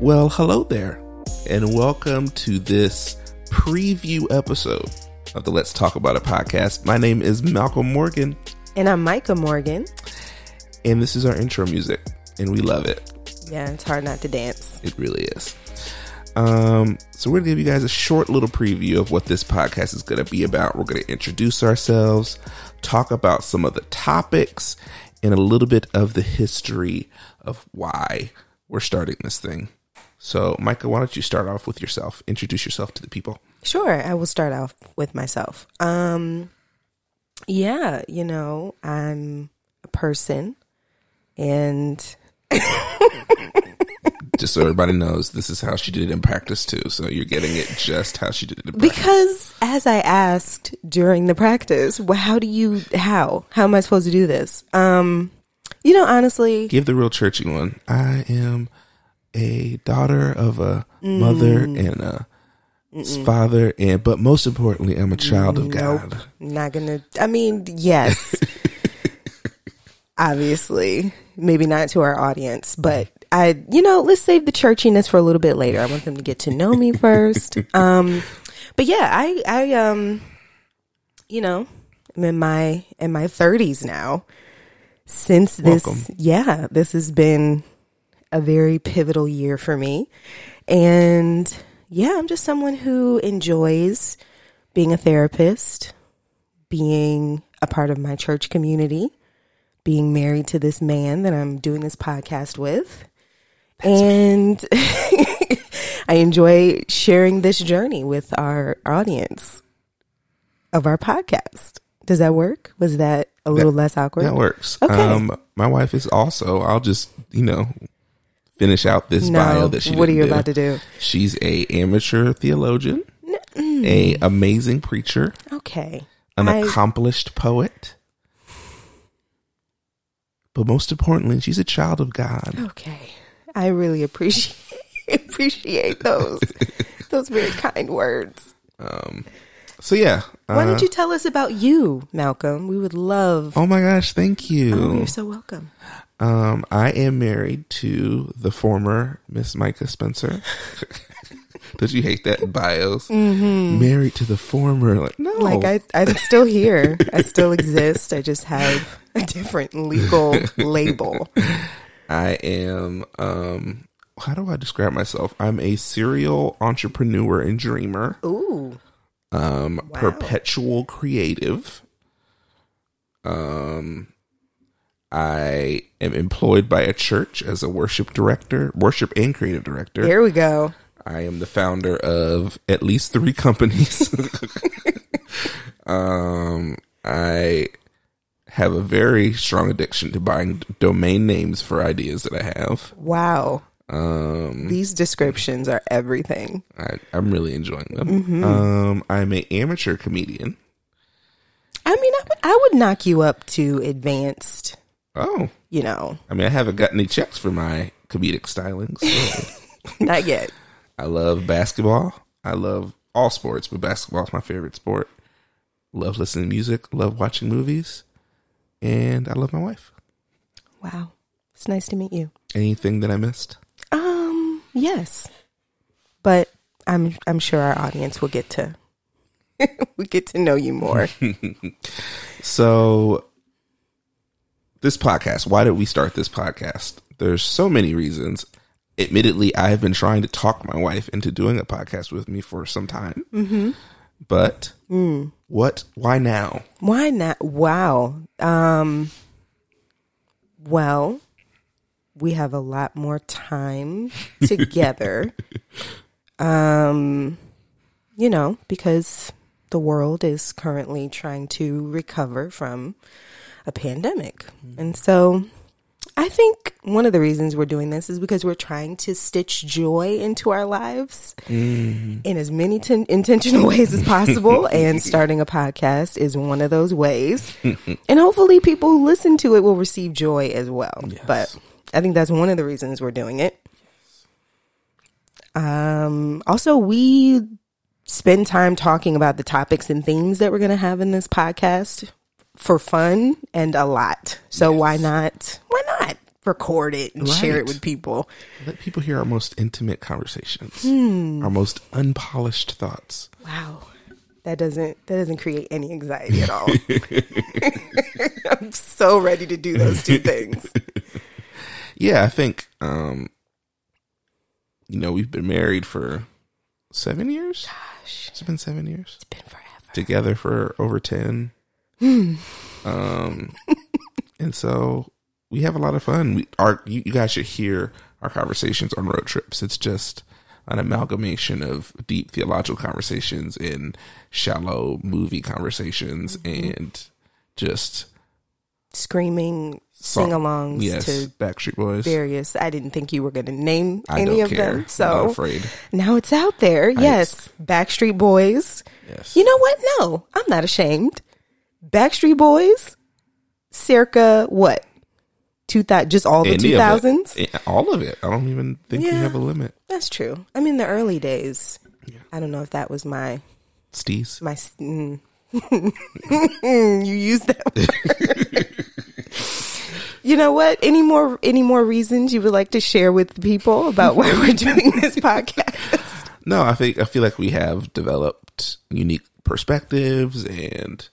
Well, hello there, and welcome to this preview episode of the Let's Talk About It podcast. My name is Malcolm Morgan, And I'm Micah Morgan. and this is our intro music, and we love it. Yeah, it's hard not to dance. It really is. Um, so we're gonna give you guys a short little preview of what this podcast is gonna be about. We're gonna introduce ourselves, talk about some of the topics, and a little bit of the history of why we're starting this thing. So, Micah, why don't you start off with yourself? Introduce yourself to the people. Sure, I will start off with myself. Um yeah, you know, I'm a person and Just so everybody knows, this is how she did it in practice too. So you're getting it just how she did it in practice. because as I asked during the practice, well, how do you how? How am I supposed to do this? Um you know, honestly, Give the real churchy one. I am a daughter of a mother and a father, and but most importantly, I'm a child of God. not gonna i mean yes. Obviously. Maybe not to our audience but i you know let's save the churchiness for a little bit later. I want them to get to know me first. Um but yeah i i um you know i'm in my in my 30s now. Since this Welcome. yeah this has been a very pivotal year for me and yeah i'm just someone who enjoys being a therapist being a part of my church community, being married to this man that I'm doing this podcast with. and I enjoy sharing this journey with our audience of our podcast. Does that work? Was that a little less awkward? That works. Okay. Um, my wife is also. I'll just you know finish out this No. bio that she. what are you do. about to do? She's a amateur theologian, a amazing preacher, Okay. an I- accomplished poet. But most importantly, she's a child of God. Okay. I really appreciate appreciate those those very kind words. Um so yeah. Why uh, don't you tell us about you, Malcolm? We would love. Oh my gosh, thank you. Oh, you're so welcome. Um, I am married to the former Miss Micah Spencer. Don't you hate that bios? Married to the former, like no, Mm-hmm. Like I, I'm still here. I still exist. I just have a different legal label. I am. Um, how do I describe myself? I'm a serial entrepreneur and dreamer. Ooh, Um, Wow. perpetual creative. Um, I am employed by a church as a worship director, worship and creative director. here we go. I am the founder of at least three companies. um, I have a very strong addiction to buying d- domain names for ideas that I have. Wow, Um, these descriptions are everything. I, I'm really enjoying them. Mm-hmm. Um, I'm an amateur comedian. I mean, I would, I would knock you up to advanced. Oh, You know, I mean, I haven't gotten any checks for my comedic stylings. So not yet. I love basketball. I love all sports, but basketball is my favorite sport. Love listening to music. Love watching movies, and I love my wife. Wow, it's nice to meet you. Anything that I missed? Um, yes, but I'm I'm sure our audience will get to we get to know you more. So, this podcast, why did we start this podcast? There's so many reasons. Admittedly, I have been trying to talk my wife into doing a podcast with me for some time. Mm-hmm. But what? Why now? Why not? Wow. Um well, we have a lot more time together. um you know, because the world is currently trying to recover from a pandemic. And so I think one of the reasons we're doing this is because we're trying to stitch joy into our lives in as many ten- intentional ways as possible. and starting a podcast is one of those ways. and hopefully, people who listen to it will receive joy as well. But I think that's one of the reasons we're doing it. Um, also, we spend time talking about the topics and themes that we're going to have in this podcast for fun and a lot. So why not? Why not record it and share it with people. Let people hear our most intimate conversations, Hmm. our most unpolished thoughts. Wow. That doesn't that doesn't create any anxiety at all. I'm so ready to do those two things. Yeah, I think um you know, we've been married for 7 years. Gosh, It's been 7 years. it's been forever. Together for over 10. Um and so we have a lot of fun. We our you, you guys should hear our conversations on road trips. It's just an amalgamation of deep theological conversations and shallow movie conversations Mm-hmm. and just Screaming sing-alongs yes, to Backstreet Boys. various. I didn't think you were going to name I any of care. them. I'm So afraid. now it's out there. yes, Backstreet Boys. Yes. You know what? No, I'm not ashamed. Backstreet Boys, circa what? Two thousand, just all the two of it. All of it. I don't even think we have a limit. That's true. I mean, the early days. I don't know if that was my Steez. my. Mm. you used that. You know what? Any more any more reasons you would like to share with people about why we're doing this podcast? No, I think I feel like we have developed unique perspectives and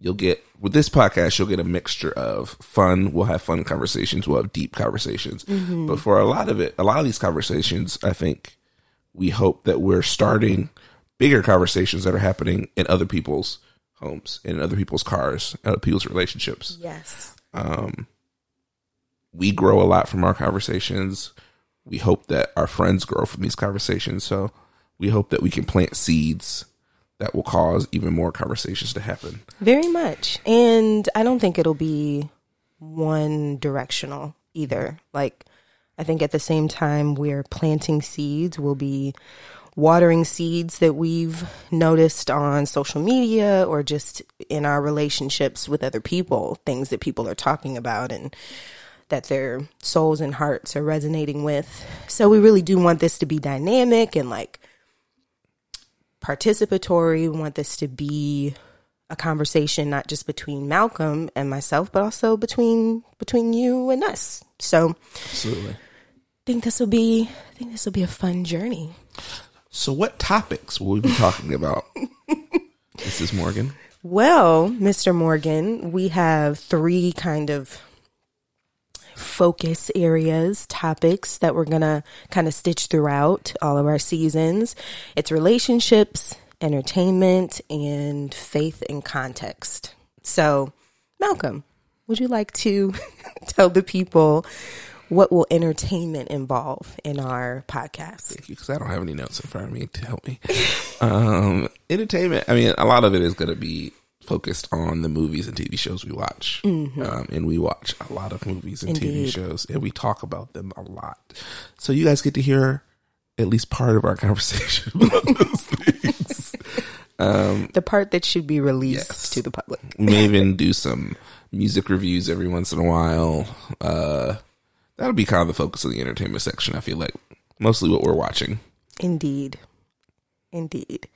you'll get with this podcast you'll get a mixture of fun, we'll have fun conversations, we'll have deep conversations. But for a lot of it, a lot of these conversations, I think we hope that we're starting bigger conversations that are happening in other people's homes, in other people's cars, other people's relationships. Yes. um, we grow a lot from our conversations. We hope that our friends grow from these conversations. So we hope that we can plant seeds that will cause even more conversations to happen. Very much. And I don't think it'll be one directional either. Like, I think at the same time we're planting seeds, we'll be watering seeds that we've noticed on social media or just in our relationships with other people, things that people are talking about and that their souls and hearts are resonating with. So we really do want this to be dynamic and like participatory. We want this to be a conversation not just between Malcolm and myself, but also between between you and us. So Absolutely. I think this will be I think this will be a fun journey. So, what topics will we be talking about? Mrs. Morgan. Well, Mr. Morgan, we have three kind of focus areas, topics that we're going to kind of stitch throughout all of our seasons. It's relationships, entertainment, and faith and context. So, Malcolm, would you like to tell the people what will entertainment involve in our podcast? Because I don't have any notes in front of me to help me. um, entertainment. I mean, a lot of it is going to be focused on the movies and TV shows we watch. Um, and we watch a lot of movies and TV shows, and we talk about them a lot. So you guys get to hear at least part of our conversation about those things. The part that should be released Yes. to the public. We may even do some music reviews every once in a while. Uh, that'll be kind of the focus of the entertainment section. I feel like mostly what we're watching. Indeed. Indeed.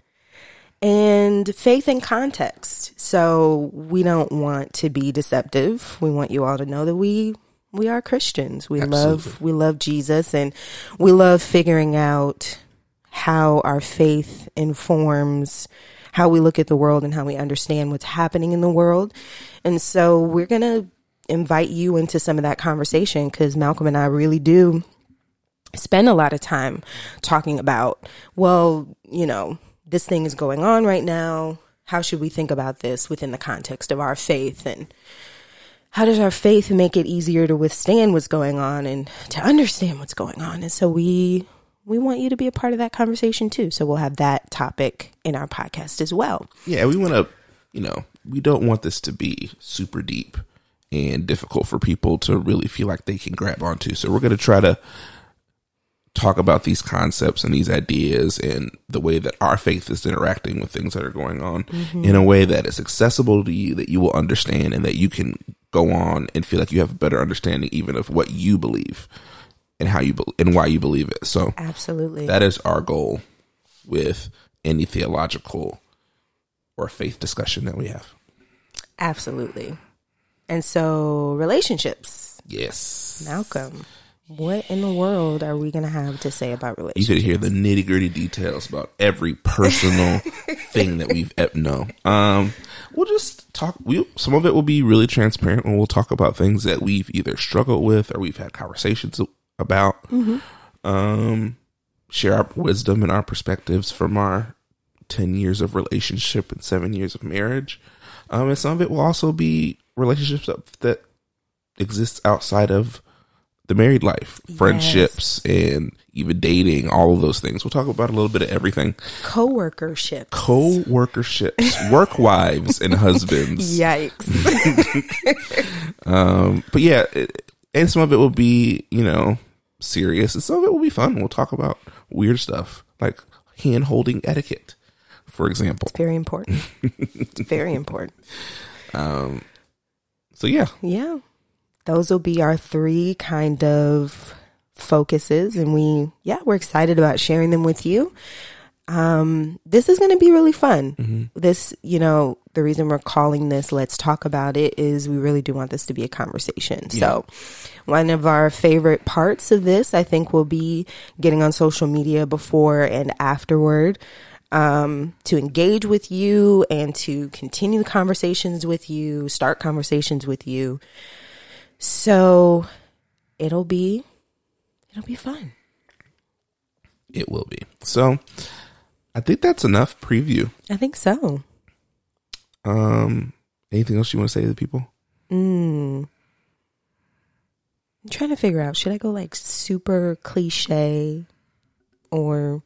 And faith in context. So we don't want to be deceptive. We want you all to know that we we are Christians. We love we love Jesus and we love figuring out how our faith informs how we look at the world and how we understand what's happening in the world. And so we're going to invite you into some of that conversation cuz Malcolm and I really do spend a lot of time talking about, well, you know, this thing is going on right now. How should we think about this within the context of our faith? And how does our faith make it easier to withstand what's going on and to understand what's going on? And so we we want you to be a part of that conversation too. So we'll have that topic in our podcast as well. Yeah, we want to, you know, we don't want this to be super deep and difficult for people to really feel like they can grab onto. So we're going to try to talk about these concepts and these ideas and the way that our faith is interacting with things that are going on mm-hmm. in a way that is accessible to you, that you will understand, and that you can go on and feel like you have a better understanding even of what you believe and how you be- and why you believe it. So Absolutely. that is our goal with any theological or faith discussion that we have. Absolutely. And so relationships. Yes. Malcolm, what in the world are we going to have to say about relationships? You could hear the nitty gritty details about every personal thing that we've ep- no. Um, we'll just talk. We some of it will be really transparent, and we'll talk about things that we've either struggled with or we've had conversations about. Um, share our wisdom and our perspectives from our ten years of relationship and seven years of marriage. Um, and some of it will also be relationships that, that exists outside of the married life, friendships, and even dating, all of those things. We'll talk about a little bit of everything. Co-workership. Co-workerships, work wives and husbands. Yikes. Um, but yeah, it, and some of it will be, you know, serious, and some of it will be fun. We'll talk about weird stuff like hand holding etiquette, for example. Very important. it's very important. Um, So yeah, Yeah. Those will be our three kind of focuses. And we, yeah, we're excited about sharing them with you. Um, this is going to be really fun. This, you know, the reason we're calling this Let's Talk About It is we really do want this to be a conversation. So, one of our favorite parts of this, I think, will be getting on social media before and afterward um, to engage with you and to continue conversations with you, start conversations with you. So it'll be it'll be fun. it will be. So I think that's enough preview. I think so. Um, anything else you want to say to the people? Mm. I'm trying to figure out should I go like super cliche or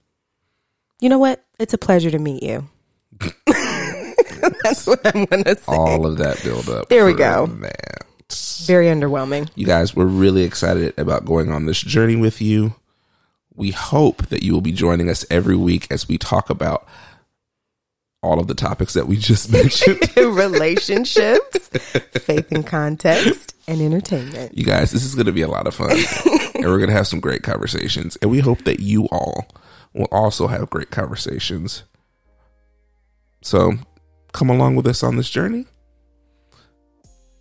you know what? It's a pleasure to meet you. That's what I'm gonna say. All of that build up. There we go. that. Very underwhelming. You guys, we're really excited about going on this journey with you. We hope that you will be joining us every week as we talk about all of the topics that we just mentioned. Relationships, faith and context, and entertainment. you guys, this is going to be a lot of fun. and we're going to have some great conversations. And we hope that you all will also have great conversations. So come along with us on this journey.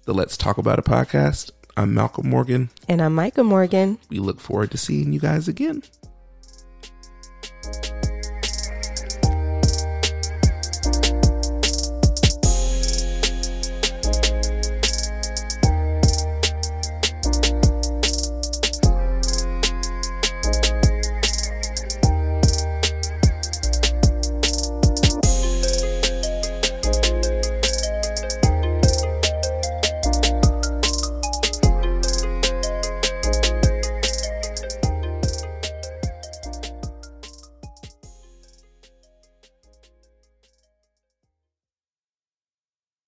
The Let's Talk About It podcast. I'm Malcolm Morgan. And I'm Micah Morgan. We look forward to seeing you guys again.